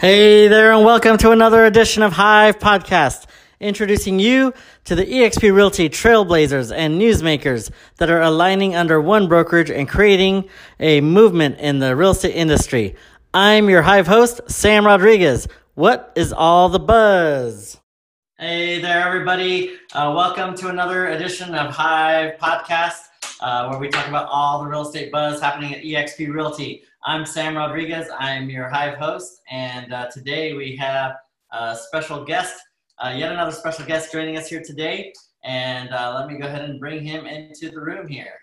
Hey there, and welcome to another edition of Hive Podcast, introducing you to the eXp Realty trailblazers and newsmakers that are aligning under one brokerage and creating a movement in the real estate industry. I'm your Hive host, Sam Rodriguez. What is all the buzz? Hey there, everybody. Uh, welcome to another edition of Hive Podcast, uh, where we talk about all the real estate buzz happening at eXp Realty. I'm Sam Rodriguez. I'm your Hive host, and uh, today we have a special guest, uh, yet another special guest joining us here today. And uh, let me go ahead and bring him into the room here.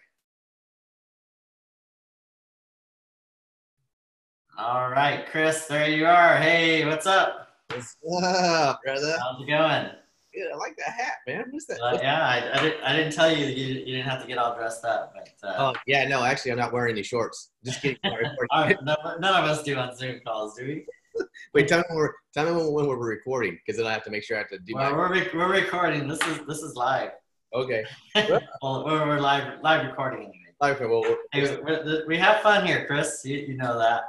All right, Chris, there you are. Hey, what's up? What's up, brother? How's it going? Good. I like that hat, man. What's that? Uh, yeah, I, I, didn't, I didn't tell you, that you you didn't have to get all dressed up, but uh, Oh, yeah. No, actually, I'm not wearing any shorts. Just kidding. all right, no, none of us do on Zoom calls, do we? Wait, tell me when we're tell me when, when we're recording, because then I have to make sure I have to do Well, my. we're, rec- we're recording. This is this is live. Okay. well, we're, we're live live recording anyway. Okay. Well, we're- Hey, we we have fun here, Chris. You, you know that.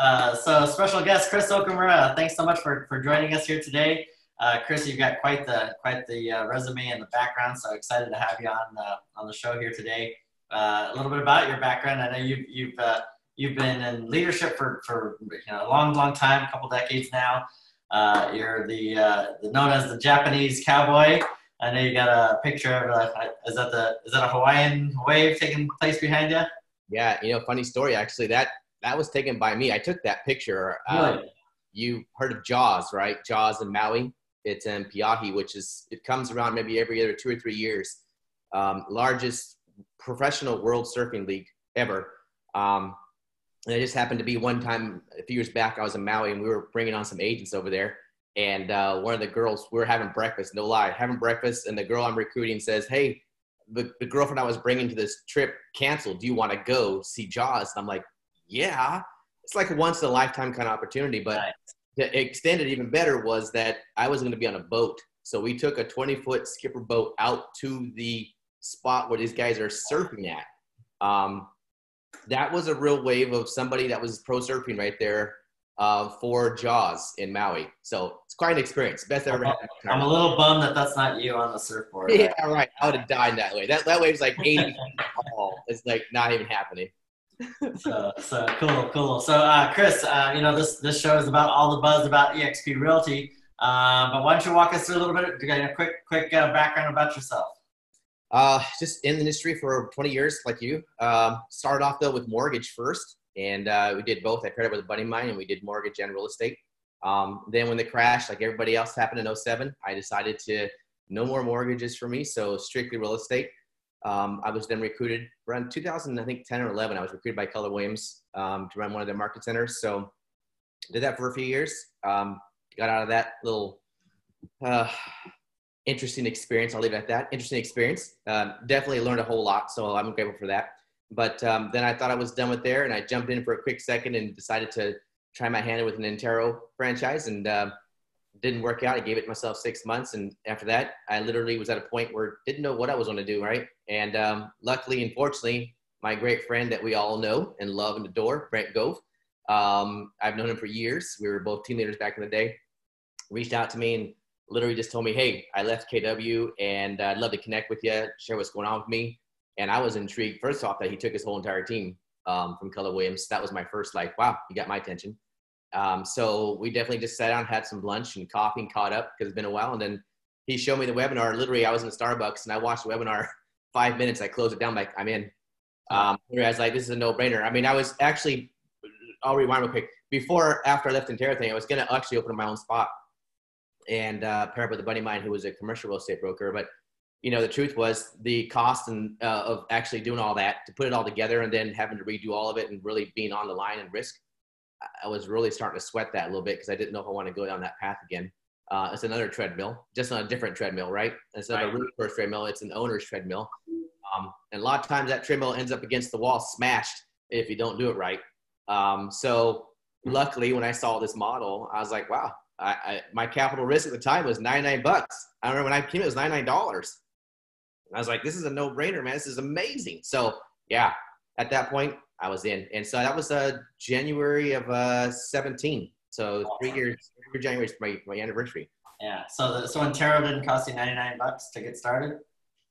Uh, so, special guest Chris Okamura. Thanks so much for, for joining us here today. Uh, Chris, you've got quite the quite the uh, resume and the background. So excited to have you on uh, on the show here today. Uh, a little bit about your background. I know you've you've uh, you've been in leadership for for you know a long long time, a couple decades now. Uh, you're the, uh, the known as the Japanese cowboy. I know you got a picture of uh, is that the is that a Hawaiian wave taking place behind you? yeah. You know, funny story. Actually, that that was taken by me. I took that picture. Uh, Really? you heard of Jaws, right? Jaws in Maui. It's in Peahi, which is it comes around maybe every other two or three years. Um, largest professional world surfing league ever. Um, and it just happened to be one time a few years back. I was in Maui and we were bringing on some agents over there. And uh, one of the girls, we were having breakfast, no lie, having breakfast. And the girl I'm recruiting says, "Hey, the, the girlfriend I was bringing to this trip canceled. Do you want to go see Jaws?" And I'm like, "Yeah." It's like a once in a lifetime kind of opportunity, but. To extend it even better was that I was going to be on a boat. So we took a 20 foot skipper boat out to the spot where these guys are surfing at. Um, that was a real wave of somebody that was pro surfing right there uh, for Jaws in Maui. So it's quite an experience. Best I've ever had. I'm a little bummed that that's not you on the surfboard. yeah, right. I would have died that way. That, that wave's like 80 feet tall. It's like not even happening. So, so cool, cool. So, uh, Chris, uh, you know this this show is about all the buzz about EXP Realty. Uh, but why don't you walk us through a little bit, of, a quick quick uh, background about yourself? Uh, just in the industry for 20 years, like you. Um, started off though with mortgage first, and uh, we did both. I paired up with a buddy of mine, and we did mortgage and real estate. Um, then when the crash, like everybody else, happened in 07, I decided to no more mortgages for me, so strictly real estate. Um, I was then recruited around 2000, I think 10 or 11. I was recruited by Keller Williams um, to run one of their market centers. So did that for a few years. Um, got out of that little uh, interesting experience. I'll leave it at that. Interesting experience. Um, definitely learned a whole lot, so I'm grateful for that. But um, then I thought I was done with there, and I jumped in for a quick second and decided to try my hand with an Intero franchise, and uh, didn't work out. I gave it myself six months, and after that, I literally was at a point where didn't know what I was going to do. Right, and um, luckily, unfortunately, my great friend that we all know and love and adore, Brent Gove. Um, I've known him for years. We were both team leaders back in the day. Reached out to me and literally just told me, "Hey, I left KW and uh, I'd love to connect with you, share what's going on with me." And I was intrigued first off that he took his whole entire team um, from Keller Williams. That was my first like, wow, he got my attention. Um, so we definitely just sat down, had some lunch and coffee, and caught up because it's been a while. And then he showed me the webinar. Literally, I was in the Starbucks and I watched the webinar. Five minutes, I closed it down. Like I'm in. Um, whereas like this is a no-brainer. I mean, I was actually. I'll rewind real quick. Before, after I left Intero thing, I was gonna actually open my own spot and uh, pair up with a buddy of mine who was a commercial real estate broker. But you know, the truth was the cost and uh, of actually doing all that to put it all together and then having to redo all of it and really being on the line and risk. I was really starting to sweat that a little bit because I didn't know if I want to go down that path again. Uh, it's another treadmill, just on a different treadmill, right? Instead of a Right. roof first treadmill, it's an owner's treadmill. Um, and a lot of times that treadmill ends up against the wall, smashed if you don't do it right. Um, so luckily, when I saw this model, I was like, wow, I, I, my capital risk at the time was 99 bucks. I remember when I came, it was $99. And I was like, this is a no brainer, man. This is amazing. So yeah, at that point, I was in. And so that was uh, January of uh, 17. So three years, every January is my, my anniversary. Yeah. So the, so Intero didn't cost you 99 bucks to get started?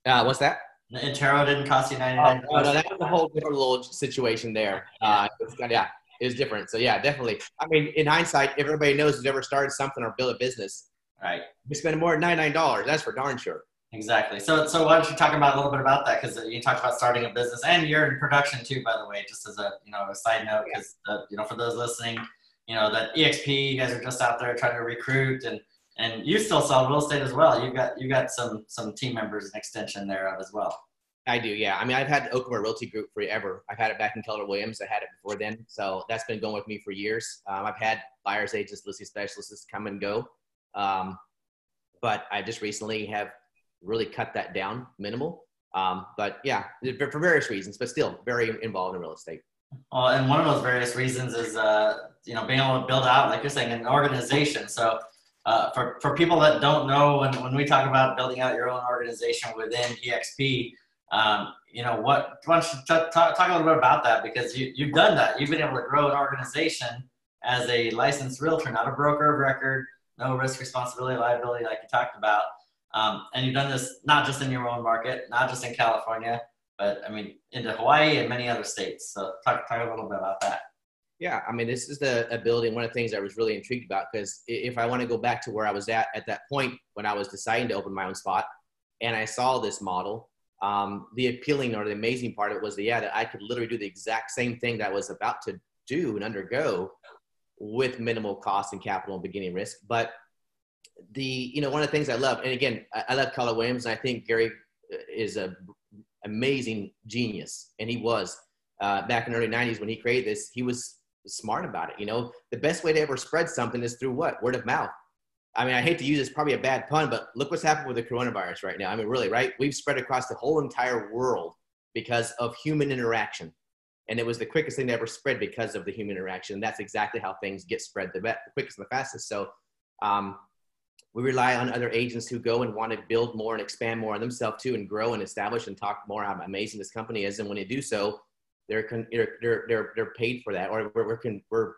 Uh, what's that? Intero didn't cost you 99 oh, no, that was a whole different little situation there. Uh, yeah, it was different. So yeah, definitely. I mean, in hindsight, if everybody knows who's ever started something or built a business, right, We spend more than $99. That's for darn sure. Exactly. So, so why don't you talk about a little bit about that? Because you talked about starting a business, and you're in production too, by the way. Just as a you know a side note, because uh, you know for those listening, you know that EXP, you guys are just out there trying to recruit, and and you still sell real estate as well. You got you got some some team members and extension thereof as well. I do, yeah. I mean, I've had Okamura Realty Group forever. I've had it back in Keller Williams. I had it before then, so that's been going with me for years. Um, I've had buyers agents, listing specialists come and go, um, but I just recently have really cut that down, minimal. Um, but yeah, for various reasons, but still very involved in real estate. Well, and one of those various reasons is, uh, you know, being able to build out, like you're saying, an organization. So uh, for, for people that don't know, when, when we talk about building out your own organization within EXP, um, you know, what, why don't you t- talk, talk a little bit about that? Because you, you've done that. You've been able to grow an organization as a licensed realtor, not a broker of record, no risk, responsibility, liability, like you talked about. Um, and you've done this not just in your own market, not just in California, but I mean, into Hawaii and many other states. So talk, talk a little bit about that. Yeah, I mean, this is the ability. One of the things I was really intrigued about because if I want to go back to where I was at at that point when I was deciding to open my own spot, and I saw this model, um, the appealing or the amazing part of it was that yeah, that I could literally do the exact same thing that I was about to do and undergo with minimal cost and capital and beginning risk, but the you know one of the things I love, and again, I, I love Keller Williams, and I think Gary uh, is a amazing genius, and he was uh, back in the early '90s when he created this. He was smart about it. You know, the best way to ever spread something is through what word of mouth. I mean, I hate to use this, probably a bad pun, but look what's happened with the coronavirus right now. I mean, really, right? We've spread across the whole entire world because of human interaction. And it was the quickest thing to ever spread because of the human interaction. And that's exactly how things get spread the, best, the quickest and the fastest. So, um, we rely on other agents who go and want to build more and expand more on themselves too and grow and establish and talk more how amazing this company is. And when they do so, they're, they're, they're, they're paid for that or we're, we're, we're,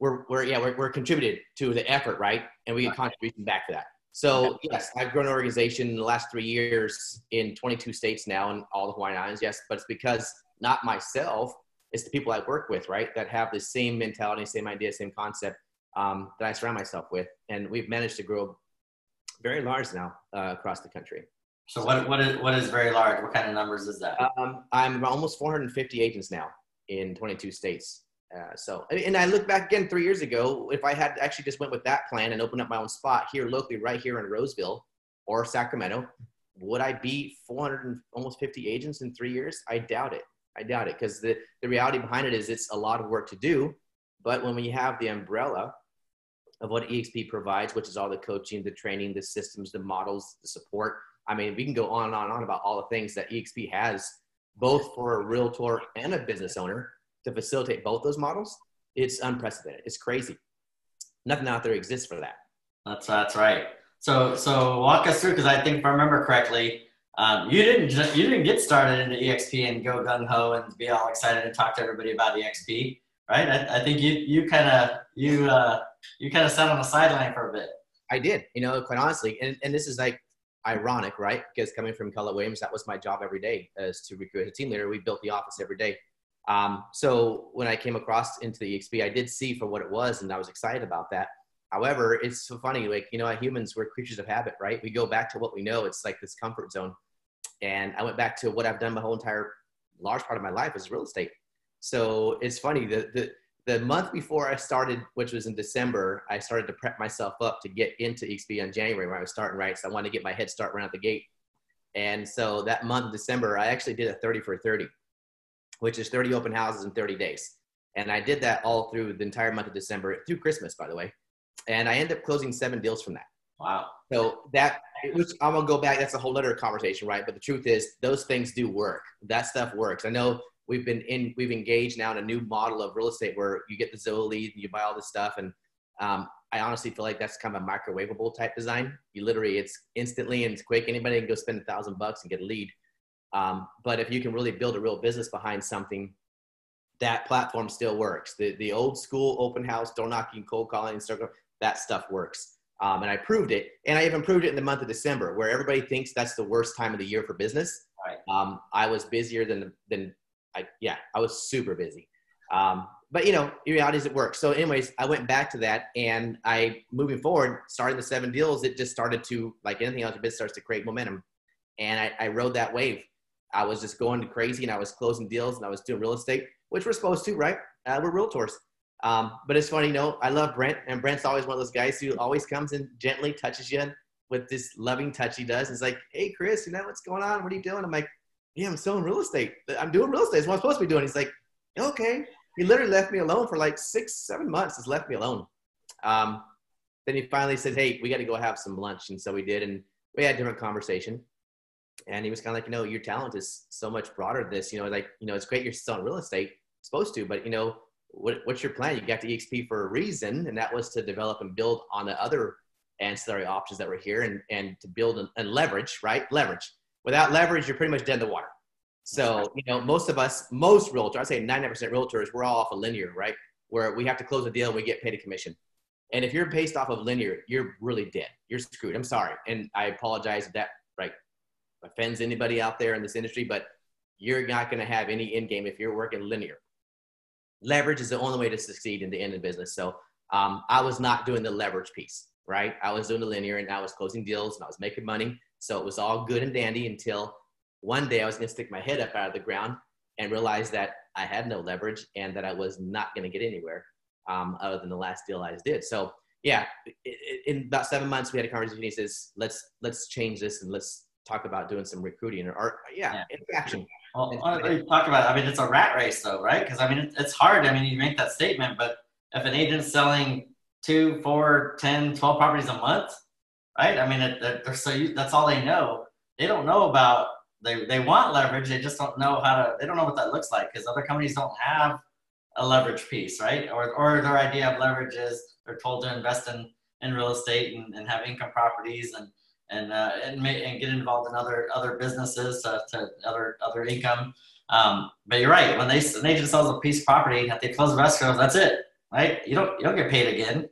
we're, we're yeah, we're, we're contributed to the effort, right? And we get contribution back to that. So yes, I've grown an organization in the last three years in 22 states now and all the Hawaiian Islands. Yes, but it's because not myself, it's the people I work with, right? That have the same mentality, same idea, same concept um, that I surround myself with. And we've managed to grow very large now uh, across the country. So what, what, is, what is very large? What kind of numbers is that? Um, I'm almost 450 agents now in 22 states. Uh, so, and I look back again three years ago, if I had actually just went with that plan and opened up my own spot here locally, right here in Roseville or Sacramento, would I be 400 and almost 50 agents in three years? I doubt it. I doubt it because the, the reality behind it is it's a lot of work to do. But when we have the umbrella of what EXP provides, which is all the coaching, the training, the systems, the models, the support. I mean, we can go on and on and on about all the things that EXP has, both for a realtor and a business owner to facilitate both those models. It's unprecedented. It's crazy. Nothing out there exists for that. That's that's right. So so walk us through because I think if I remember correctly, um, you didn't just, you didn't get started into EXP and go gung ho and be all excited and talk to everybody about EXP right? I, I think you you kind of you uh, you kind of sat on the sideline for a bit. I did, you know, quite honestly, and and this is like ironic, right? Because coming from Keller Williams, that was my job every day as to recruit a team leader. We built the office every day. Um, so when I came across into the EXP, I did see for what it was, and I was excited about that. However, it's so funny, like you know, humans we're creatures of habit, right? We go back to what we know. It's like this comfort zone, and I went back to what I've done my whole entire large part of my life is real estate. So it's funny that the the month before I started, which was in December, I started to prep myself up to get into EXP in January when I was starting right. So I wanted to get my head start right out the gate. And so that month, December, I actually did a 30 for 30, which is 30 open houses in 30 days. And I did that all through the entire month of December, through Christmas, by the way. And I ended up closing seven deals from that. Wow. So that, which I'm gonna go back. That's a whole other conversation, right? But the truth is, those things do work. That stuff works. I know we've been in we've engaged now in a new model of real estate where you get the Zillow lead and you buy all this stuff and um, I honestly feel like that's kind of a microwavable type design. You literally it's instantly and it's quick. Anybody can go spend a thousand bucks and get a lead. Um, but if you can really build a real business behind something, that platform still works. The the old school open house, door knocking, cold calling, circle that stuff works. Um, and I proved it, and I even proved it in the month of December, where everybody thinks that's the worst time of the year for business. Right. Um, I was busier than than I yeah I was super busy. Um, but you know, reality is it works. So, anyways, I went back to that, and I moving forward, starting the seven deals, it just started to like anything else, business starts to create momentum, and I, I rode that wave. I was just going crazy, and I was closing deals, and I was doing real estate, which we're supposed to, right? Uh, we're realtors. Um, but it's funny, you know, I love Brent, and Brent's always one of those guys who always comes and gently touches you with this loving touch he does. It's like, hey, Chris, you know what's going on? What are you doing? I'm like, yeah, I'm selling real estate. I'm doing real estate. It's what I'm supposed to be doing. He's like, okay. He literally left me alone for like six, seven months. Just left me alone. Um, then he finally said, hey, we got to go have some lunch. And so we did, and we had a different conversation. And he was kind of like, you know, your talent is so much broader than this. You know, like, you know, it's great you're selling real estate, supposed to, but you know, what, what's your plan? You got to EXP for a reason, and that was to develop and build on the other ancillary options that were here and, and to build and, and leverage, right? Leverage. Without leverage, you're pretty much dead in the water. So, you know, most of us, most realtors, I'd say 99% realtors, we're all off a of linear, right? Where we have to close a deal and we get paid a commission. And if you're based off of linear, you're really dead. You're screwed. I'm sorry. And I apologize if that right offends anybody out there in this industry, but you're not going to have any end game if you're working linear leverage is the only way to succeed in the end of business. So um, I was not doing the leverage piece, right? I was doing the linear and I was closing deals and I was making money. So it was all good and dandy until one day I was going to stick my head up out of the ground and realize that I had no leverage and that I was not going to get anywhere um, other than the last deal I did. So yeah, in about seven months we had a conversation. He says, "Let's let's change this and let's talk about doing some recruiting or, or yeah, yeah. interaction." Well, talk about, I mean, it's a rat race though, right? Because I mean, it's hard. I mean, you make that statement, but if an agent's selling two, four, 10, 12 properties a month, right? I mean, it, they're so that's all they know. They don't know about they they want leverage. They just don't know how to. They don't know what that looks like because other companies don't have a leverage piece, right? Or or their idea of leverage is they're told to invest in in real estate and, and have income properties and and uh, and, may, and get involved in other other businesses to, to other other income. Um, but you're right. When they an agent sells a piece of property, if they close the escrow, that's it, right? You don't you don't get paid again.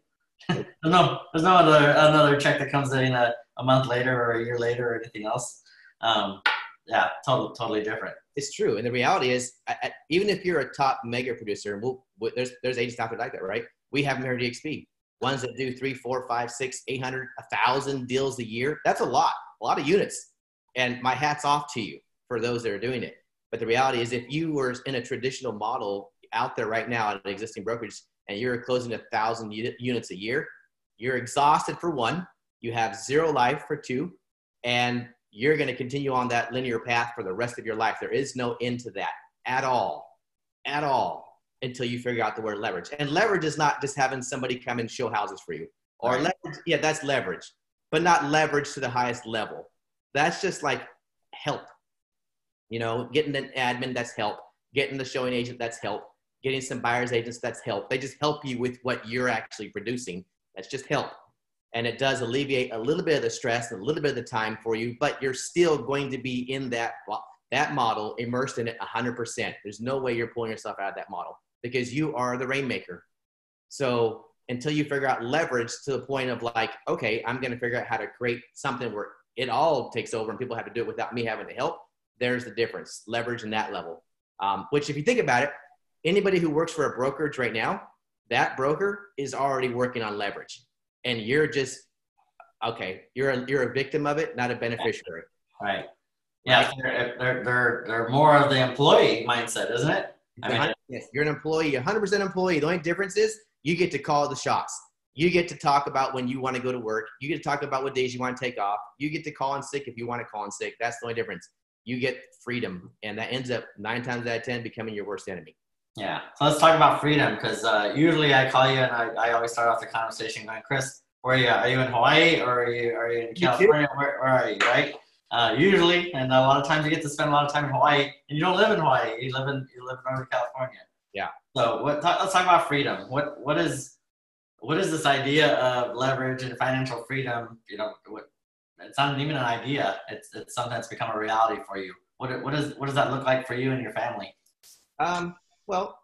No there's no other another check that comes in a, a month later or a year later or anything else. Um, yeah, totally totally different. It's true, and the reality is, even if you're a top mega producer, we'll, there's there's agents out there like that, right? We have at EXP ones that do three, four, five, six, eight hundred, a thousand deals a year. That's a lot, a lot of units. And my hat's off to you for those that are doing it. But the reality is, if you were in a traditional model out there right now at an existing brokerage and you're closing a thousand units a year, you're exhausted for one, you have zero life for two, and you're going to continue on that linear path for the rest of your life. There is no end to that at all, at all until you figure out the word leverage. And leverage is not just having somebody come and show houses for you. Or right. leverage, yeah, that's leverage, but not leverage to the highest level. That's just like help. You know, getting an admin, that's help. Getting the showing agent, that's help. Getting some buyer's agents, that's help. They just help you with what you're actually producing. That's just help. And it does alleviate a little bit of the stress a little bit of the time for you, but you're still going to be in that that model immersed in it 100%. There's no way you're pulling yourself out of that model because you are the rainmaker. So until you figure out leverage to the point of like, okay, I'm going to figure out how to create something where it all takes over and people have to do it without me having to help. There's the difference, leverage in that level. Um, which, if you think about it, anybody who works for a brokerage right now, that broker is already working on leverage, and you're just okay. You're a, you're a victim of it, not a beneficiary. Right. Yeah. They're, they're, they're, they're more of the employee mindset, isn't it? I mean, yes, you're an employee, 100% employee. The only difference is you get to call the shots. You get to talk about when you want to go to work. You get to talk about what days you want to take off. You get to call in sick if you want to call in sick. That's the only difference. You get freedom, and that ends up nine times out of ten becoming your worst enemy. Yeah. So let's talk about freedom because uh, usually I call you and I, I always start off the conversation going, Chris, where are you? Are you in Hawaii or are you are you in California? Where, where are you? Right uh, usually, and a lot of times you get to spend a lot of time in Hawaii, and you don't live in Hawaii. You live in you live in Northern California. Yeah. So what? Talk, let's talk about freedom. What what is what is this idea of leverage and financial freedom? You know, what, it's not even an idea. It's it's something that's become a reality for you. What what does what does that look like for you and your family? Um. Well,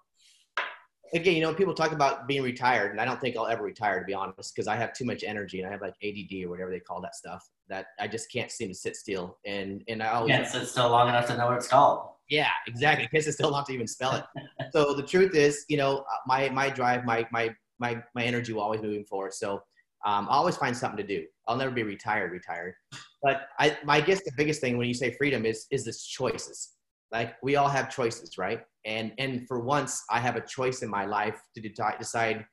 again, you know, people talk about being retired, and I don't think I'll ever retire, to be honest, because I have too much energy and I have like ADD or whatever they call that stuff that I just can't seem to sit still. And and I always can't sit still long enough to know what it's called. Yeah, exactly. Can't sit still enough to even spell it. so the truth is, you know, my my drive, my my my my energy will always moving forward. So um, I always find something to do. I'll never be retired, retired. But I, my guess the biggest thing when you say freedom is is this choices. Like we all have choices, right? And and for once, I have a choice in my life to de- decide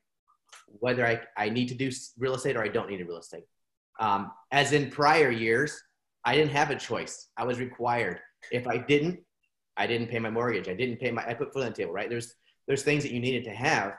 whether I, I need to do real estate or I don't need a real estate. Um, as in prior years, I didn't have a choice. I was required. If I didn't, I didn't pay my mortgage. I didn't pay my. I put food on the table. Right? There's there's things that you needed to have,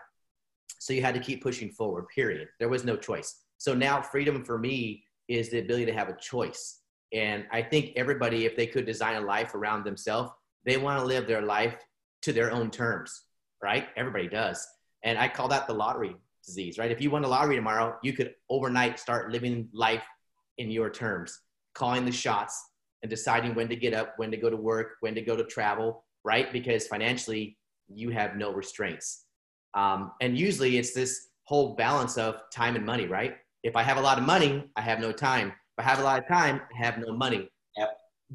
so you had to keep pushing forward. Period. There was no choice. So now freedom for me is the ability to have a choice. And I think everybody, if they could design a life around themselves, they want to live their life to their own terms, right? Everybody does. And I call that the lottery disease, right? If you won the lottery tomorrow, you could overnight start living life in your terms, calling the shots and deciding when to get up, when to go to work, when to go to travel, right? Because financially, you have no restraints. Um, and usually it's this whole balance of time and money, right? If I have a lot of money, I have no time. If I have a lot of time, I have no money.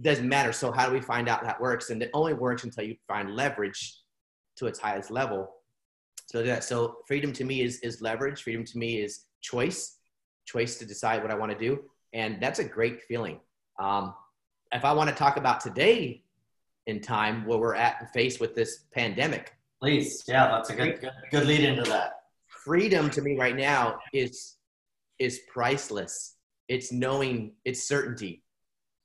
Doesn't matter. So how do we find out that works? And it only works until you find leverage to its highest level. So that so freedom to me is is leverage. Freedom to me is choice, choice to decide what I want to do, and that's a great feeling. Um, if I want to talk about today in time where we're at and faced with this pandemic, please, yeah, that's a good good, good lead into that. Freedom to me right now is is priceless. It's knowing, it's certainty.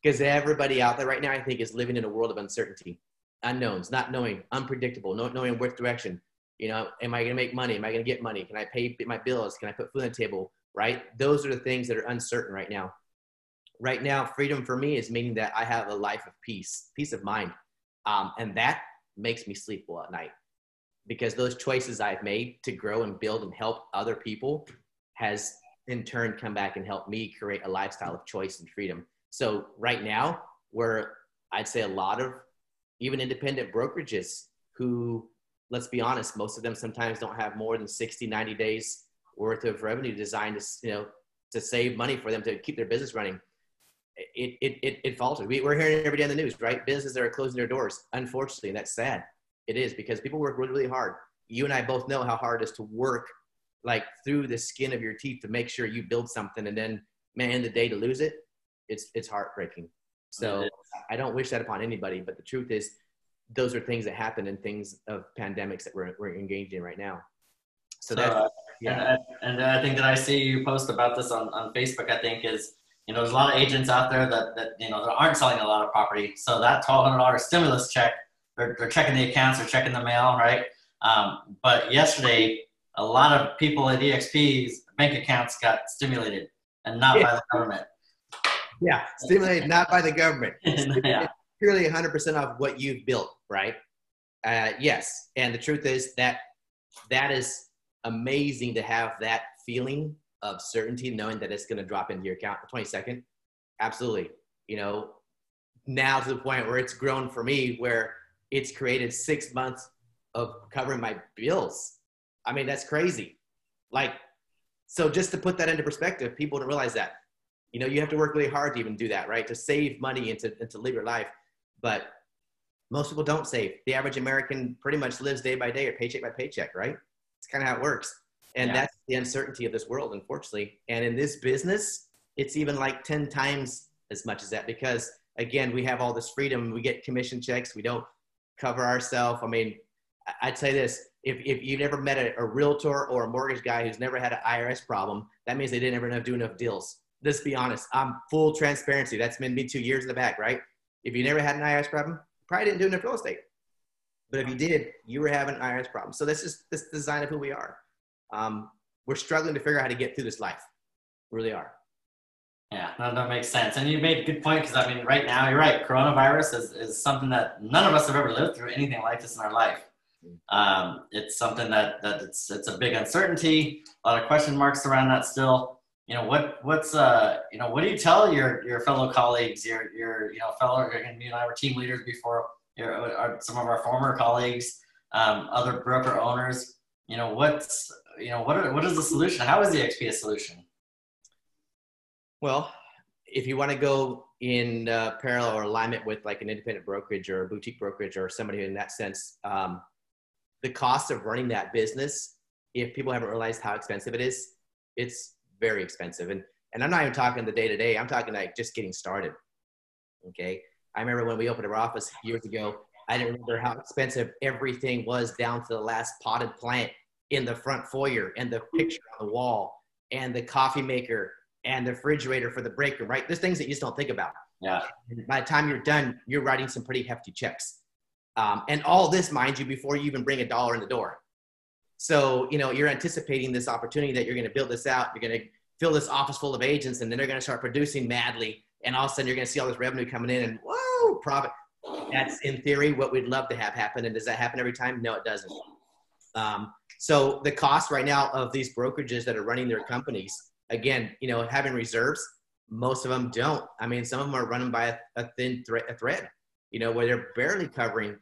Because everybody out there right now, I think, is living in a world of uncertainty, unknowns, not knowing, unpredictable, not knowing which direction. You know, am I going to make money? Am I going to get money? Can I pay my bills? Can I put food on the table? Right? Those are the things that are uncertain right now. Right now, freedom for me is meaning that I have a life of peace, peace of mind. Um, and that makes me sleep well at night because those choices I've made to grow and build and help other people has in turn come back and help me create a lifestyle of choice and freedom. So right now, where I'd say a lot of even independent brokerages who, let's be honest, most of them sometimes don't have more than 60, 90 days worth of revenue designed to, you know, to save money for them to keep their business running. It, it, it, it falters. We, we're hearing every day on the news, right? Businesses that are closing their doors. Unfortunately, and that's sad. It is because people work really, really hard. You and I both know how hard it is to work like through the skin of your teeth to make sure you build something and then man the day to lose it it's it's heartbreaking. So i don't wish that upon anybody but the truth is those are things that happen and things of pandemics that we're, we're engaged in right now. So, so that uh, yeah. and, and i think that i see you post about this on, on facebook i think is you know there's a lot of agents out there that, that you know that aren't selling a lot of property. So that $1200 stimulus check they're, they're checking the accounts they're checking the mail right? Um, but yesterday a lot of people at EXP's bank accounts got stimulated and not yeah. by the government. Yeah, stimulated not by the government. yeah. Purely 100% of what you've built, right? Uh, yes, and the truth is that that is amazing to have that feeling of certainty, knowing that it's going to drop into your account the 22nd. Absolutely. You know, now to the point where it's grown for me, where it's created six months of covering my bills I mean, that's crazy. Like, so just to put that into perspective, people don't realize that. You know, you have to work really hard to even do that, right? To save money and to, and to live your life. But most people don't save. The average American pretty much lives day by day or paycheck by paycheck, right? It's kind of how it works. And yeah. that's the uncertainty of this world, unfortunately. And in this business, it's even like 10 times as much as that because, again, we have all this freedom. We get commission checks. We don't cover ourselves. I mean, I'd say this if, if you've never met a, a, realtor or a mortgage guy who's never had an IRS problem, that means they didn't ever do enough deals. Let's be honest. I'm full transparency. That's been me two years in the back, right? If you never had an IRS problem, probably didn't do enough real estate. But if you did, you were having an IRS problem. So this is this design of who we are. Um, we're struggling to figure out how to get through this life. We really are. Yeah, that, that makes sense. And you made a good point because I mean, right now, you're right. Coronavirus is, is something that none of us have ever lived through anything like this in our life. Um, it's something that, that it's, it's a big uncertainty, a lot of question marks around that still. You know, what, what's, uh, you know, what do you tell your, your fellow colleagues, your, your, you know, fellow, you and I were team leaders before, your, our, some of our former colleagues, um, other broker owners, you know, what's, you know, what, are, what is the solution? How is the XP a solution? Well, if you want to go in uh, parallel or alignment with like an independent brokerage or a boutique brokerage or somebody in that sense, um, the cost of running that business, if people haven't realized how expensive it is, it's very expensive. And and I'm not even talking the day to day. I'm talking like just getting started. Okay. I remember when we opened our office years ago, I didn't remember how expensive everything was down to the last potted plant in the front foyer and the picture on the wall and the coffee maker and the refrigerator for the breaker, right? There's things that you just don't think about. Yeah. And by the time you're done, you're writing some pretty hefty checks. Um, and all this, mind you, before you even bring a dollar in the door. So, you know, you're anticipating this opportunity that you're going to build this out. You're going to fill this office full of agents and then they're going to start producing madly. And all of a sudden you're going to see all this revenue coming in and whoa, profit. That's in theory what we'd love to have happen. And does that happen every time? No, it doesn't. Um, so the cost right now of these brokerages that are running their companies, again, you know, having reserves, most of them don't. I mean, some of them are running by a, a thin thread, a thread, you know, where they're barely covering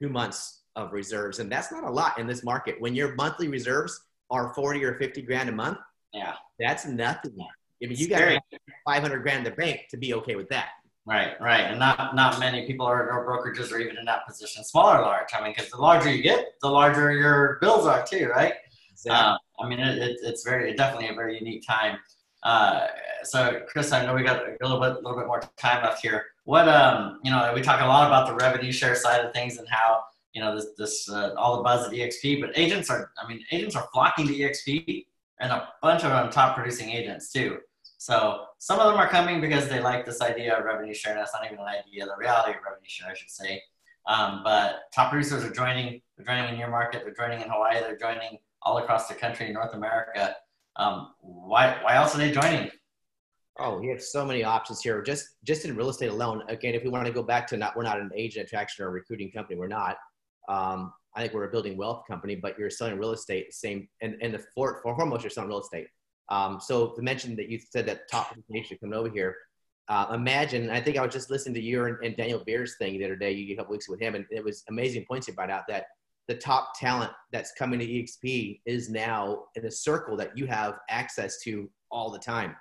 two months of reserves. And that's not a lot in this market. When your monthly reserves are 40 or 50 grand a month, yeah, that's nothing. I mean, you got 500 grand in the bank to be okay with that. Right, right, and not not many people are or brokerages are even in that position, small or large. I mean, because the larger you get, the larger your bills are too, right? Exactly. Uh, I mean, it, it, it's very definitely a very unique time. Uh, so, Chris, I know we got a little bit, a little bit more time left here. What, um, you know, we talk a lot about the revenue share side of things and how, you know, this, this, uh, all the buzz at EXP. But agents are, I mean, agents are flocking to EXP, and a bunch of them top producing agents too. So some of them are coming because they like this idea of revenue share. That's not even an idea, the reality of revenue share, I should say. Um, but top producers are joining. They're joining in your market. They're joining in Hawaii. They're joining all across the country North America. Um, why, why else are they joining? Oh, you have so many options here. Just just in real estate alone. Again, if we want to go back to not, we're not an agent attraction or recruiting company. We're not. Um, I think we're a building wealth company, but you're selling real estate. Same, and and the for, for foremost, you're selling real estate. Um, so to mention that you said that top nation coming over here, uh, imagine, I think I was just listening to you and, and Daniel Beers thing the other day, you a couple weeks with him, and it was amazing points you brought out that the top talent that's coming to EXP is now in a circle that you have access to all the time.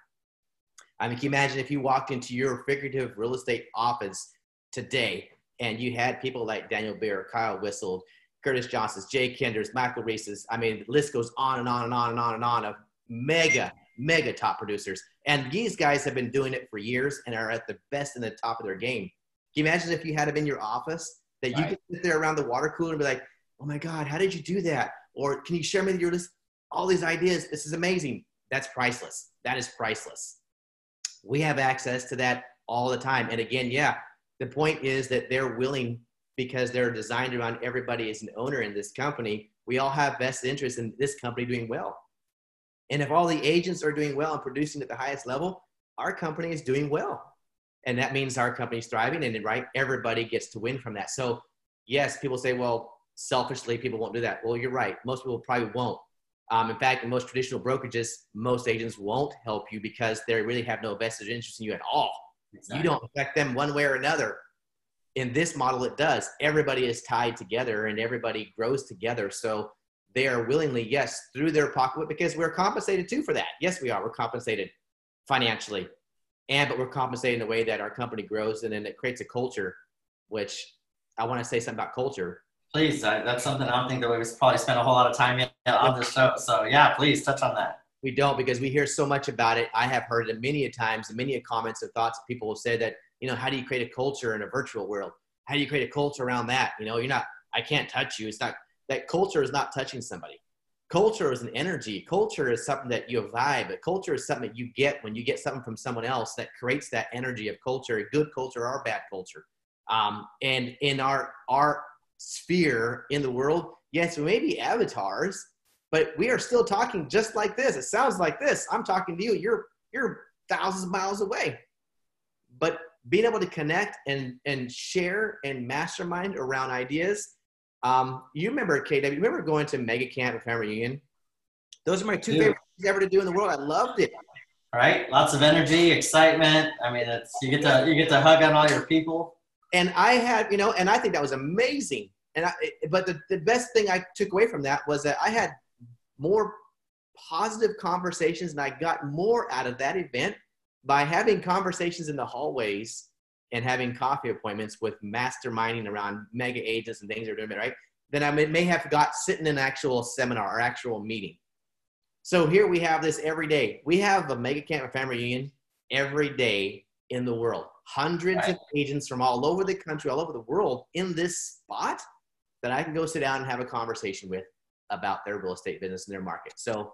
I mean, can you imagine if you walked into your figurative real estate office today and you had people like Daniel Beer, Kyle Whissel, Curtis Johnson, Jay Kinders, Michael Reeses. I mean, the list goes on and on and on and on and on of mega, mega top producers. And these guys have been doing it for years and are at the best in the top of their game. Can you imagine if you had them in your office that you right. could sit there around the water cooler and be like, oh my God, how did you do that? Or can you share with your list all these ideas? This is amazing. That's priceless. That is priceless. We have access to that all the time. And again, yeah, the point is that they're willing because they're designed around everybody as an owner in this company. We all have vested interest in this company doing well. And if all the agents are doing well and producing at the highest level, our company is doing well. And that means our company's thriving and right, everybody gets to win from that. So yes, people say, well, selfishly, people won't do that. Well, you're right. Most people probably won't. Um, in fact, in most traditional brokerages, most agents won't help you because they really have no vested interest in you at all. Exactly. You don't affect them one way or another. In this model, it does. Everybody is tied together and everybody grows together. So they are willingly, yes, through their pocketbook because we're compensated too for that. Yes, we are. We're compensated financially, and but we're compensated in a way that our company grows, and then it creates a culture. Which I want to say something about culture. Please, I, that's something I don't think that we've probably spent a whole lot of time yet on the show. So yeah, please touch on that. We don't because we hear so much about it. I have heard it many a times, many a comments and thoughts. People will say that you know, how do you create a culture in a virtual world? How do you create a culture around that? You know, you're not. I can't touch you. It's not that culture is not touching somebody. Culture is an energy. Culture is something that you vibe. Culture is something that you get when you get something from someone else that creates that energy of culture, a good culture or bad culture. Um, and in our our sphere in the world, yes, we may be avatars, but we are still talking just like this. It sounds like this. I'm talking to you. You're you're thousands of miles away. But being able to connect and and share and mastermind around ideas um, you remember KW? You remember going to Mega Camp and Family Reunion? Those are my two Dude. favorite things ever to do in the world. I loved it. Right, lots of energy, excitement. I mean, it's you get to you get to hug on all your people. And I had, you know, and I think that was amazing. and I, but the, the best thing I took away from that was that I had more positive conversations and I got more out of that event by having conversations in the hallways and having coffee appointments with masterminding around mega agents and things they're doing, right? Then I may, have got sitting in an actual seminar or actual meeting. So here we have this every day. We have a mega camp and family reunion every day in the world. Hundreds right. of agents from all over the country, all over the world in this spot that I can go sit down and have a conversation with about their real estate business and their market. So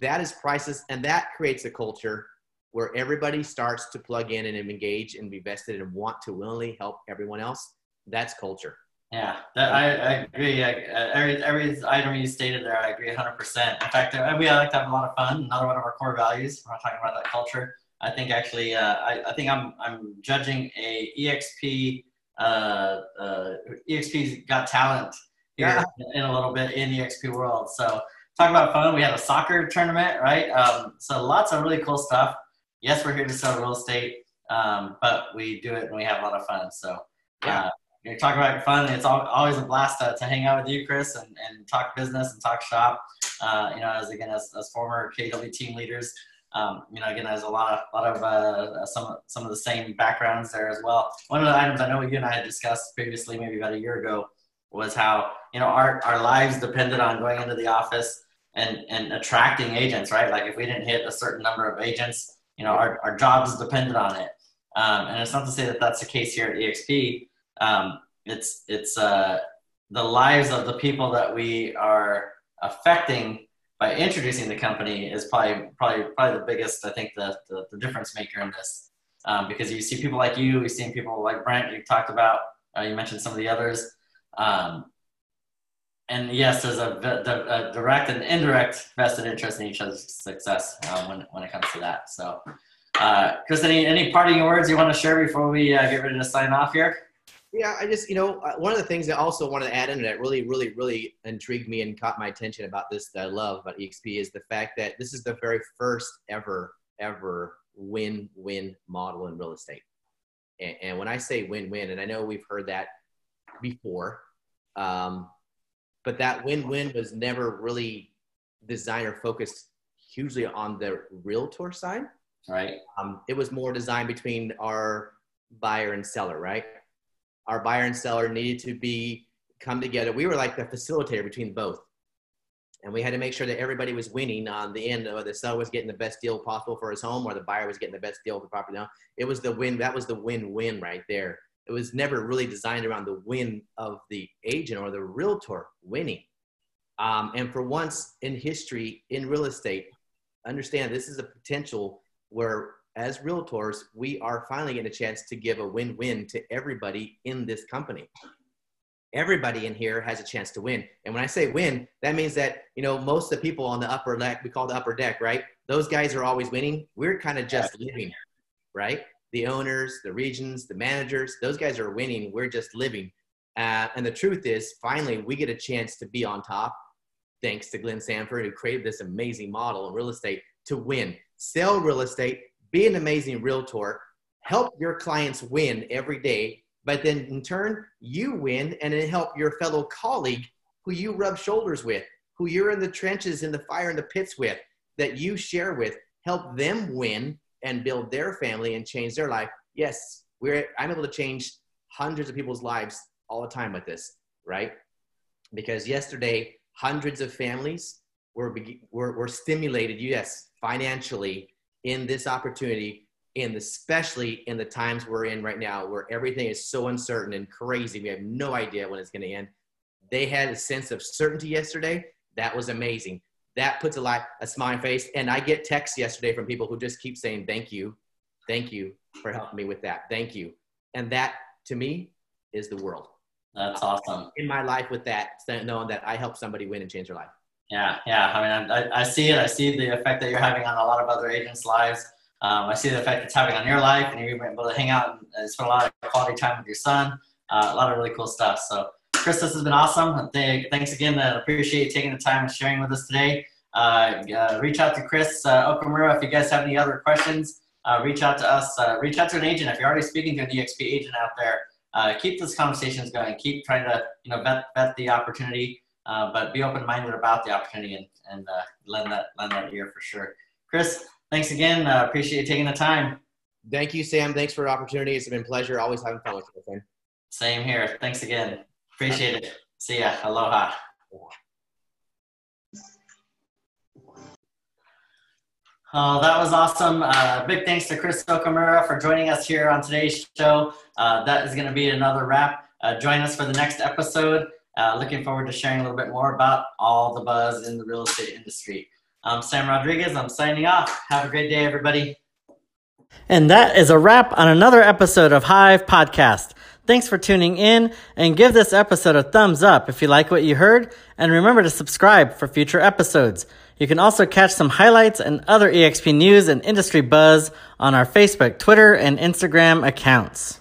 that is priceless and that creates a culture where everybody starts to plug in and engage and be vested and want to willingly help everyone else. That's culture. Yeah, that, I, I agree. I, every, every item you stated there, I agree 100%. In fact, we like to have a lot of fun. Another one of our core values. We're not talking about that culture. I think actually, uh, I, I think I'm, I'm judging a EXP, uh, uh, EXP's got talent here yeah. in a little bit in the EXP world. So talk about fun. We had a soccer tournament, right? Um, so lots of really cool stuff. Yes, we're here to sell real estate, um, but we do it and we have a lot of fun. So yeah. Uh, you talk about fun. It's always a blast to, to hang out with you, Chris, and, and talk business and talk shop. Uh, you know, as again, as, as former KW team leaders, um, you know, again, there's a lot of, lot of uh, some, some of the same backgrounds there as well. One of the items I know you and I had discussed previously, maybe about a year ago, was how you know our, our lives depended on going into the office and, and attracting agents, right? Like if we didn't hit a certain number of agents, you know, our, our jobs depended on it. Um, and it's not to say that that's the case here at EXP. Um, it's it's uh, the lives of the people that we are affecting by introducing the company is probably probably probably the biggest I think the the, the difference maker in this um, because you see people like you, you've seen people like Brent you've talked about, uh, you mentioned some of the others, um, and yes, there's a, a, direct and indirect vested interest in each other's success um, when when it comes to that. So, uh, Chris, any any parting words you want to share before we uh, get ready to sign off here? Yeah, I just, you know, uh, one of the things I also wanted to add in that really, really, really intrigued me and caught my attention about this that I love about EXP is the fact that this is the very first ever, ever win win model in real estate. And, and when I say win win, and I know we've heard that before, um, but that win win was never really designer focused hugely on the realtor side. Right. Um, it was more designed between our buyer and seller, right? our buyer and seller needed to be come together. We were like the facilitator between both. And we had to make sure that everybody was winning on the end, the seller was getting the best deal possible for his home, or the buyer was getting the best deal for the property. Now, it was the win. That was the win-win right there. It was never really designed around the win of the agent or the realtor winning. Um, and for once in history in real estate, understand this is a potential where as realtors, we are finally getting a chance to give a win-win to everybody in this company. Everybody in here has a chance to win. And when I say win, that means that, you know, most of the people on the upper deck, we call the upper deck, right? Those guys are always winning. We're kind of just living, right? The owners, the regions, the managers, those guys are winning. We're just living. Uh, and the truth is, finally, we get a chance to be on top, thanks to Glenn Sanford, who created this amazing model in real estate to win. Sell real estate be an amazing realtor, help your clients win every day, but then in turn, you win and then help your fellow colleague who you rub shoulders with, who you're in the trenches, in the fire, in the pits with, that you share with, help them win and build their family and change their life. Yes, we're, I'm able to change hundreds of people's lives all the time with this, right? Because yesterday, hundreds of families were, were, were stimulated, yes, financially in this opportunity and especially in the times we're in right now where everything is so uncertain and crazy we have no idea when it's going to end they had a sense of certainty yesterday that was amazing that puts a lot a smile face and i get texts yesterday from people who just keep saying thank you thank you for helping me with that thank you and that to me is the world that's awesome in my life with that knowing that i help somebody win and change their life yeah, yeah. I mean, I, I see it. I see the effect that you're having on a lot of other agents' lives. Um, I see the effect it's having on your life, and you're able to hang out and spend a lot of quality time with your son. Uh, a lot of really cool stuff. So, Chris, this has been awesome. Thanks again. I appreciate you taking the time and sharing with us today. Uh, reach out to Chris uh, Okamura if you guys have any other questions. Uh, reach out to us. Uh, reach out to an agent if you're already speaking to an EXP agent out there. uh, keep those conversations going. Keep trying to you know vet vet the opportunity, uh, but be open minded about the opportunity and and uh, lend that lend that ear for sure. Chris, thanks again. Appreciate you taking the time. Thank you, Sam. Thanks for the opportunity. It's been a pleasure. Always having fun with you, friend. Same here. Thanks again. Appreciate it. See ya. Aloha. Oh, that was awesome. Uh, big thanks to Chris Okamura for joining us here on today's show. Uh, that is going to be another wrap. Uh, join us for the next episode. Uh, looking forward to sharing a little bit more about all the buzz in the real estate industry. I'm Sam Rodriguez. I'm signing off. Have a great day, everybody. And that is a wrap on another episode of Hive Podcast. Thanks for tuning in and give this episode a thumbs up if you like what you heard. And remember to subscribe for future episodes. You can also catch some highlights and other EXP news and industry buzz on our Facebook, Twitter, and Instagram accounts.